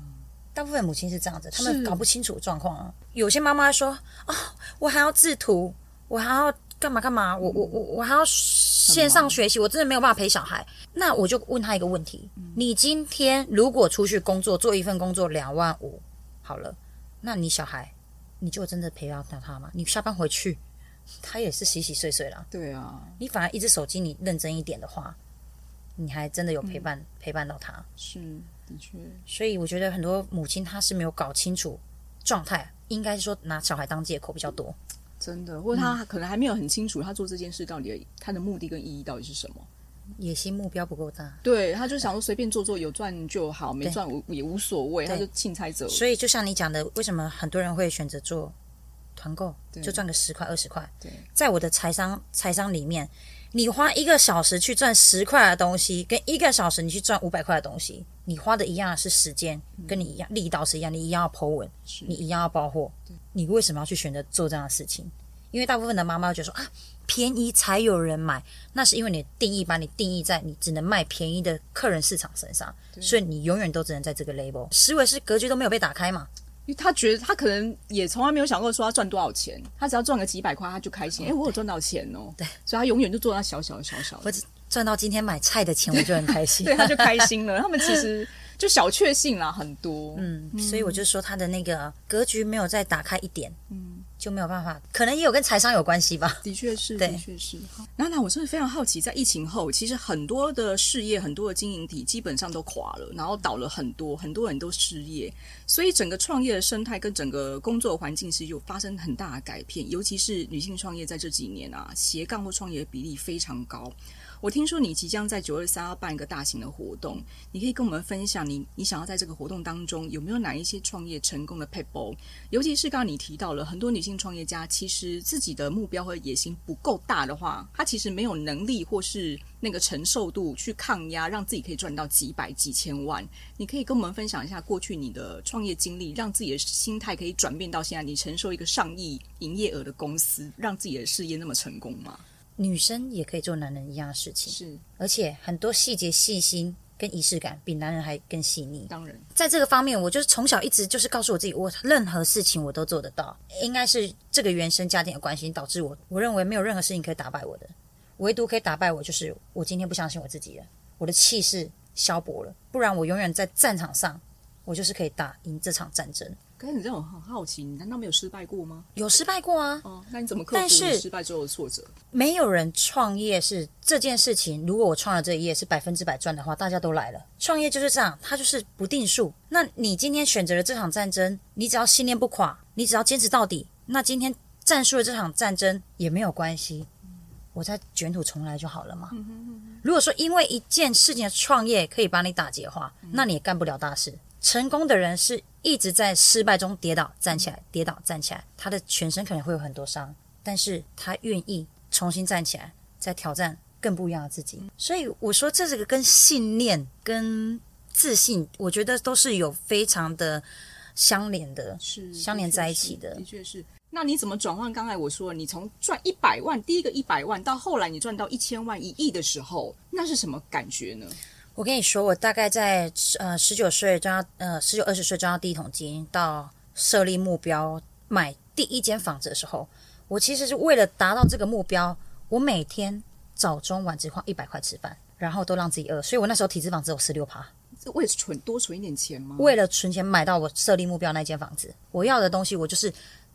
[SPEAKER 2] 大部分母亲是这样子，他们搞不清楚状况啊。有些妈妈说：“哦，我还要制图，我还要干嘛干嘛，我我我我还要线上学习，我真的没有办法陪小孩。”那我就问他一个问题：你今天如果出去工作，做一份工作两万五，好了，那你小孩，你就真的陪到他吗？你下班回去，他也是洗洗睡睡了。
[SPEAKER 1] 对啊，
[SPEAKER 2] 你反而一只手机，你认真一点的话，你还真的有陪伴、嗯、陪伴到他。
[SPEAKER 1] 是。的确，
[SPEAKER 2] 所以我觉得很多母亲她是没有搞清楚状态，应该是说拿小孩当借口比较多，
[SPEAKER 1] 真的，或者他可能还没有很清楚他做这件事到底他的目的跟意义到底是什么，
[SPEAKER 2] 野心目标不够大，
[SPEAKER 1] 对，他就想说随便做做，有赚就好，没赚也无所谓，他就钦差者。
[SPEAKER 2] 所以就像你讲的，为什么很多人会选择做团购，就赚个十块二十块？对，在我的财商财商里面。你花一个小时去赚十块的东西，跟一个小时你去赚五百块的东西，你花的一样是时间，跟你一样力道是一样，你一样要 po 文，你一样要包货，你为什么要去选择做这样的事情？因为大部分的妈妈觉得说啊，便宜才有人买，那是因为你的定义把你定义在你只能卖便宜的客人市场身上，所以你永远都只能在这个 label，思维是格局都没有被打开嘛。
[SPEAKER 1] 因为他觉得他可能也从来没有想过说他赚多少钱，他只要赚个几百块他就开心。哎、欸，我有赚到钱哦。对，所以他永远就做那小小的小小的。
[SPEAKER 2] 我只赚到今天买菜的钱，我就很开心。
[SPEAKER 1] 对，他就开心了。他们其实就小确幸啦，很多。
[SPEAKER 2] 嗯，所以我就说他的那个格局没有再打开一点。嗯。就没有办法，可能也有跟财商有关系吧。
[SPEAKER 1] 的确是，的确是。娜娜我真的非常好奇，在疫情后，其实很多的事业、很多的经营体基本上都垮了，然后倒了很多，很多人都失业，所以整个创业的生态跟整个工作环境是有发生很大的改变，尤其是女性创业在这几年啊，斜杠或创业的比例非常高。我听说你即将在九二三要办一个大型的活动，你可以跟我们分享你你想要在这个活动当中有没有哪一些创业成功的撇步？尤其是刚刚你提到了很多女性创业家，其实自己的目标和野心不够大的话，她其实没有能力或是那个承受度去抗压，让自己可以赚到几百几千万。你可以跟我们分享一下过去你的创业经历，让自己的心态可以转变到现在，你承受一个上亿营业额的公司，让自己的事业那么成功吗？
[SPEAKER 2] 女生也可以做男人一样的事情，
[SPEAKER 1] 是，
[SPEAKER 2] 而且很多细节细心跟仪式感比男人还更细腻。
[SPEAKER 1] 当然，在
[SPEAKER 2] 这个方面，我就是从小一直就是告诉我自己，我任何事情我都做得到。应该是这个原生家庭的关系导致我，我认为没有任何事情可以打败我的，唯独可以打败我就是我今天不相信我自己了，我的气势消薄了，不然我永远在战场上，我就是可以打赢这场战争。
[SPEAKER 1] 可是你这种很好奇，你难道没有失败过吗？
[SPEAKER 2] 有失败过啊！
[SPEAKER 1] 哦，那你怎么克服失败之后的挫折？
[SPEAKER 2] 没有人创业是这件事情。如果我创了这一页是百分之百赚的话，大家都来了。创业就是这样，它就是不定数。那你今天选择了这场战争，你只要信念不垮，你只要坚持到底，那今天战输了这场战争也没有关系。我再卷土重来就好了嘛。如果说因为一件事情的创业可以把你打劫的话，那你也干不了大事。成功的人是一直在失败中跌倒站起来，跌倒站起来，他的全身可能会有很多伤，但是他愿意重新站起来，再挑战更不一样的自己。所以我说，这是个跟信念、跟自信，我觉得都是有非常的相连的，是相连在一起的。
[SPEAKER 1] 的确是。那你怎么转换？刚才我说，你从赚一百万，第一个一百万，到后来你赚到一千万、一亿的时候，那是什么感觉呢？
[SPEAKER 2] 我跟你说，我大概在呃十九岁赚到呃十九二十岁赚到第一桶金，到设立目标买第一间房子的时候，我其实是为了达到这个目标，我每天早中晚只花一百块吃饭，然后都让自己饿，所以我那时候体脂肪只有十六趴。
[SPEAKER 1] 是为了存多存一点钱吗？
[SPEAKER 2] 为了存钱买到我设立目标那间房子，我要的东西，我就是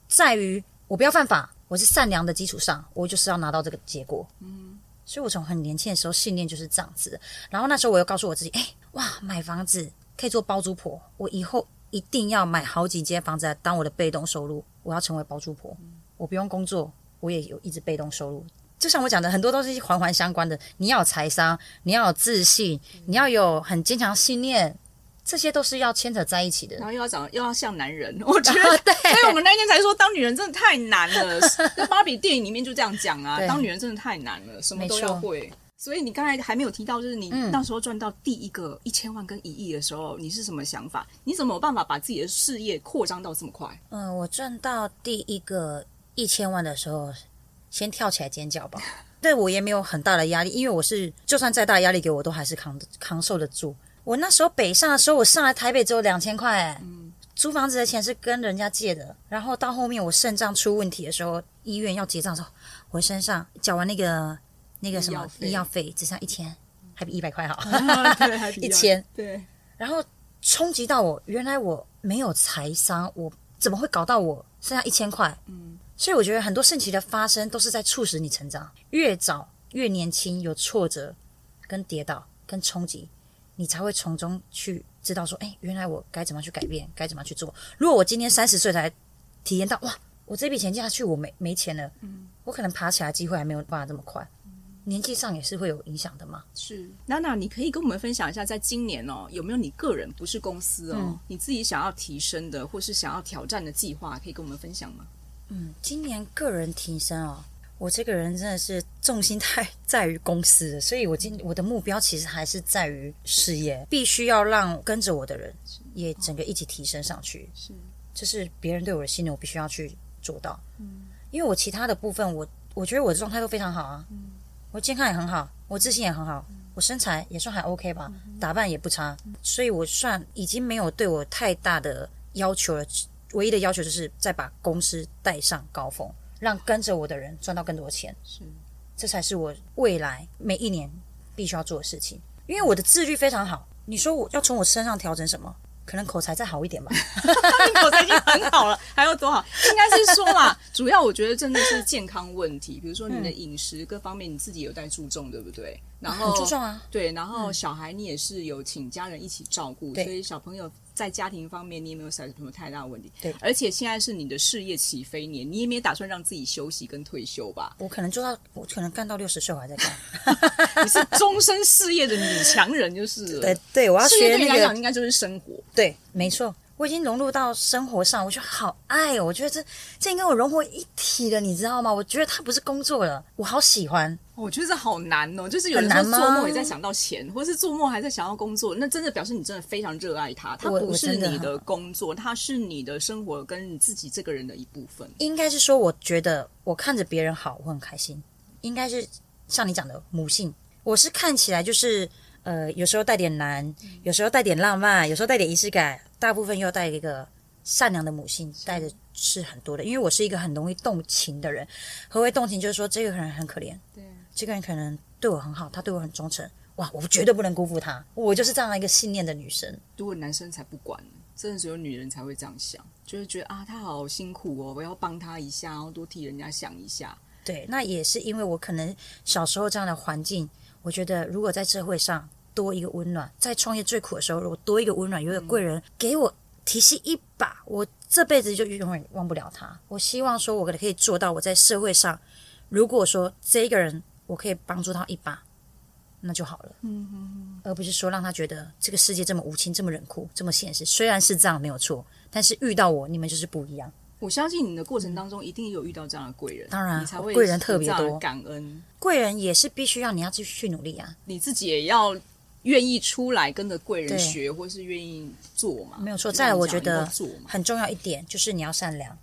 [SPEAKER 2] 在于我不要犯法，我是善良的基础上，我就是要拿到这个结果。嗯。所以，我从很年轻的时候信念就是这样子。然后那时候，我又告诉我自己：“哎，哇，买房子可以做包租婆，我以后一定要买好几间房子来当我的被动收入。我要成为包租婆，我不用工作，我也有一直被动收入。就像我讲的，很多都是环环相关的。你要有财商，你要有自信，你要有很坚强信念。”这些都是要牵扯在一起的，
[SPEAKER 1] 然后又要长，又要像男人，我觉得。对，所以我们那天才说，当女人真的太难了。那芭比电影里面就这样讲啊，当女人真的太难了，什么都要会。所以你刚才还没有提到，就是你那时候赚到第一个一千万跟一亿的时候，嗯，你是什么想法？你怎么有办法把自己的事业扩张到这么快？
[SPEAKER 2] 嗯，我赚到第一个一千万的时候，先跳起来尖叫吧。对，我也没有很大的压力，因为我是就算再大压力给我，都还是扛扛受得住。我那时候北上的时候，我上来台北只有两千块，哎，租房子的钱是跟人家借的。然后到后面我肾脏出问题的时候，医院要结账的时候，我身上缴完那个那个什么医药费只剩一千，还比一百块好，一千。对。然后冲击到我，原来我没有财商，我怎么会搞到我剩下一千块？嗯。所以我觉得很多事情的发生都是在促使你成长，越早越年轻有挫折、跟跌倒、跟冲击。你才会从中去知道说，哎，原来我该怎么去改变，该怎么去做。如果我今天三十岁才体验到，哇，我这笔钱借下去，我没没钱了，嗯，我可能爬起来机会还没有办法这么快。嗯，年纪上也是会有影响的嘛。
[SPEAKER 1] 是，娜娜，你可以跟我们分享一下，在今年哦，有没有你个人不是公司哦，嗯，你自己想要提升的，或是想要挑战的计划，可以跟我们分享吗？
[SPEAKER 2] 嗯，今年个人提升哦。我这个人真的是重心太在于公司，所以我今我的目标其实还是在于事业，必须要让跟着我的人也整个一起提升上去。是，这是别人对我的信任，我必须要去做到。嗯，因为我其他的部分，我我觉得我的状态都非常好啊。嗯，我健康也很好，我自信也很好，我身材也算还 OK 吧，打扮也不差，所以我算已经没有对我太大的要求了。唯一的要求就是再把公司带上高峰。让跟着我的人赚到更多钱，是，这才是我未来每一年必须要做的事情。因为我的自律非常好，你说我要从我身上调整什么？可能口才再好一点吧。
[SPEAKER 1] 你 口才已经很好了，还要多好？应该是说嘛，主要我觉得真的是健康问题，比如说你的饮食各方面你自己有在注重，对不对？然后
[SPEAKER 2] 很注重啊，
[SPEAKER 1] 对，然后小孩你也是有请家人一起照顾，所以小朋友。在家庭方面，你也没有想什么太大的问题。对，而且现在是你的事业起飞年，你也没打算让自己休息跟退休吧？
[SPEAKER 2] 我可能做到，我可能干到六十岁我还在干。
[SPEAKER 1] 你是终身事业的女强人，就是了。
[SPEAKER 2] 对对，我要学那个，
[SPEAKER 1] 应该就是生活。
[SPEAKER 2] 对，没错。我已经融入到生活上，我觉得好爱哦！我觉得这这应该我融为一体了，你知道吗？我觉得它不是工作了，我好喜欢。
[SPEAKER 1] 我觉得这好难哦，就是有人说做梦也在想到钱，或是做梦还在想要工作，那真的表示你真的非常热爱它。它不是你的工作，它是你的生活跟你自己这个人的一部分。
[SPEAKER 2] 应该是说，我觉得我看着别人好，我很开心。应该是像你讲的母性，我是看起来就是呃，有时候带点难，有时候带点浪漫，有时候带点仪式感。大部分又带一个善良的母性，带的是很多的。因为我是一个很容易动情的人。何为动情？就是说这个人很可怜，对，这个人可能对我很好，他对我很忠诚。哇，我绝对不能辜负他。我就是这样一个信念的女生。
[SPEAKER 1] 如果男生才不管，真的只有女人才会这样想，就是觉得啊，他好辛苦哦，我要帮他一下，然后多替人家想一下。
[SPEAKER 2] 对，那也是因为我可能小时候这样的环境，我觉得如果在社会上。多一个温暖，在创业最苦的时候，如果多一个温暖，有一个贵人给我提携一把，我这辈子就永远忘不了他。我希望说，我可以做到，我在社会上，如果说这一个人我可以帮助他一把，那就好了。嗯哼哼，而不是说让他觉得这个世界这么无情、这么冷酷、这么现实。虽然是这样没有错，但是遇到我，你们就是不一样。
[SPEAKER 1] 我相信你的过程当中一定有遇到这样的贵人，
[SPEAKER 2] 当然，
[SPEAKER 1] 你才会
[SPEAKER 2] 贵人特别多，
[SPEAKER 1] 感恩
[SPEAKER 2] 贵人也是必须要你要继续去努力啊，
[SPEAKER 1] 你自己也要。愿意出来跟着贵人学，或是愿意做嘛？
[SPEAKER 2] 没有错。再来，我觉得很重要一点就是你要善良，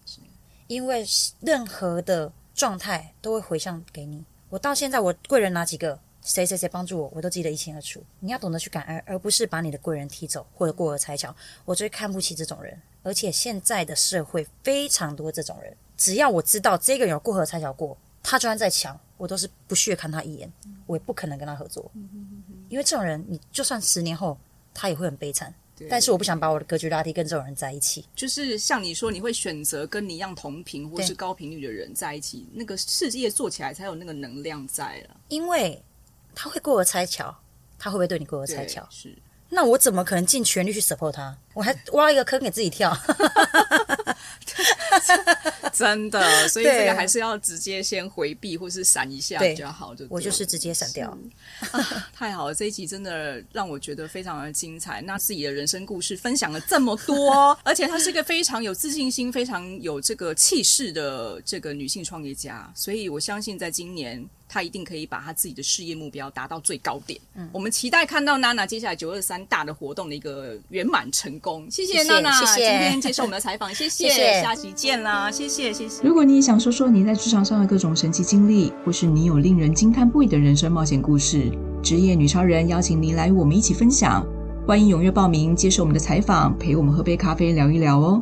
[SPEAKER 2] 因为任何的状态都会回向给你。我到现在，我贵人哪几个，谁谁谁帮助我，我都记得一清二楚。你要懂得去感恩，而不是把你的贵人踢走或者过河拆桥。我最看不起这种人，而且现在的社会非常多这种人。只要我知道这个人有过河拆桥过，他就算再强，我都是不屑看他一眼，我也不可能跟他合作，因为这种人，你就算十年后，他也会很悲惨。但是我不想把我的格局拉低，跟这种人在一起。
[SPEAKER 1] 就是像你说，你会选择跟你一样同频或是高频率的人在一起，那个事业做起来才有那个能量在了。
[SPEAKER 2] 因为他会过河拆桥，他会不会对你过河拆桥？
[SPEAKER 1] 是。
[SPEAKER 2] 那我怎么可能尽全力去 support 他？我还挖一个坑给自己跳。
[SPEAKER 1] 真的，所以这个还是要直接先回避或是闪一下比较好。就
[SPEAKER 2] 我就是直接闪掉。
[SPEAKER 1] 啊，太好了，这一集真的让我觉得非常的精彩。那自己的人生故事分享了这么多，而且她是一个非常有自信心、非常有这个气势的这个女性创业家。所以我相信，在今年。他一定可以把他自己的事业目标达到最高点。嗯，我们期待看到娜娜接下来九二三大的活动的一个圆满成功。谢谢娜娜，谢谢今天接受我们的采访，谢谢，谢谢，下期见啦，谢谢，谢谢。如果你也想说说你在职场上的各种神奇经历，或是你有令人惊叹不已的人生冒险故事，职业女超人邀请您来与我们一起分享。欢迎踊跃报名，接受我们的采访，陪我们喝杯咖啡聊一聊哦。